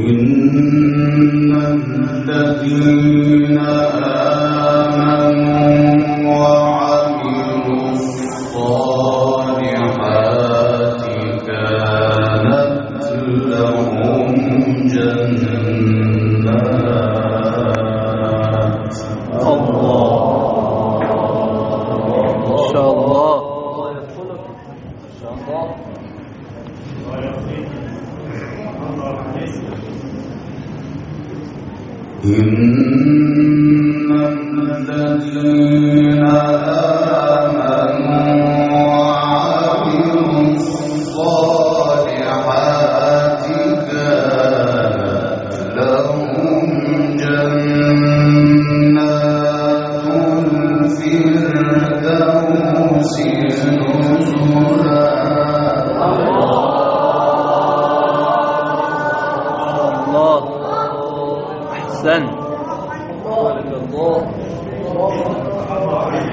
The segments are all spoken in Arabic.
إن الذين آمنوا Mm-hmm.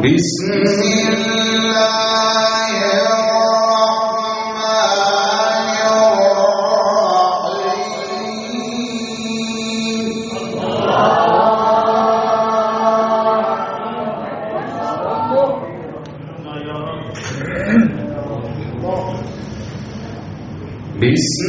بسم الله الرحمن الرحيم الله بسم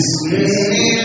بسم الله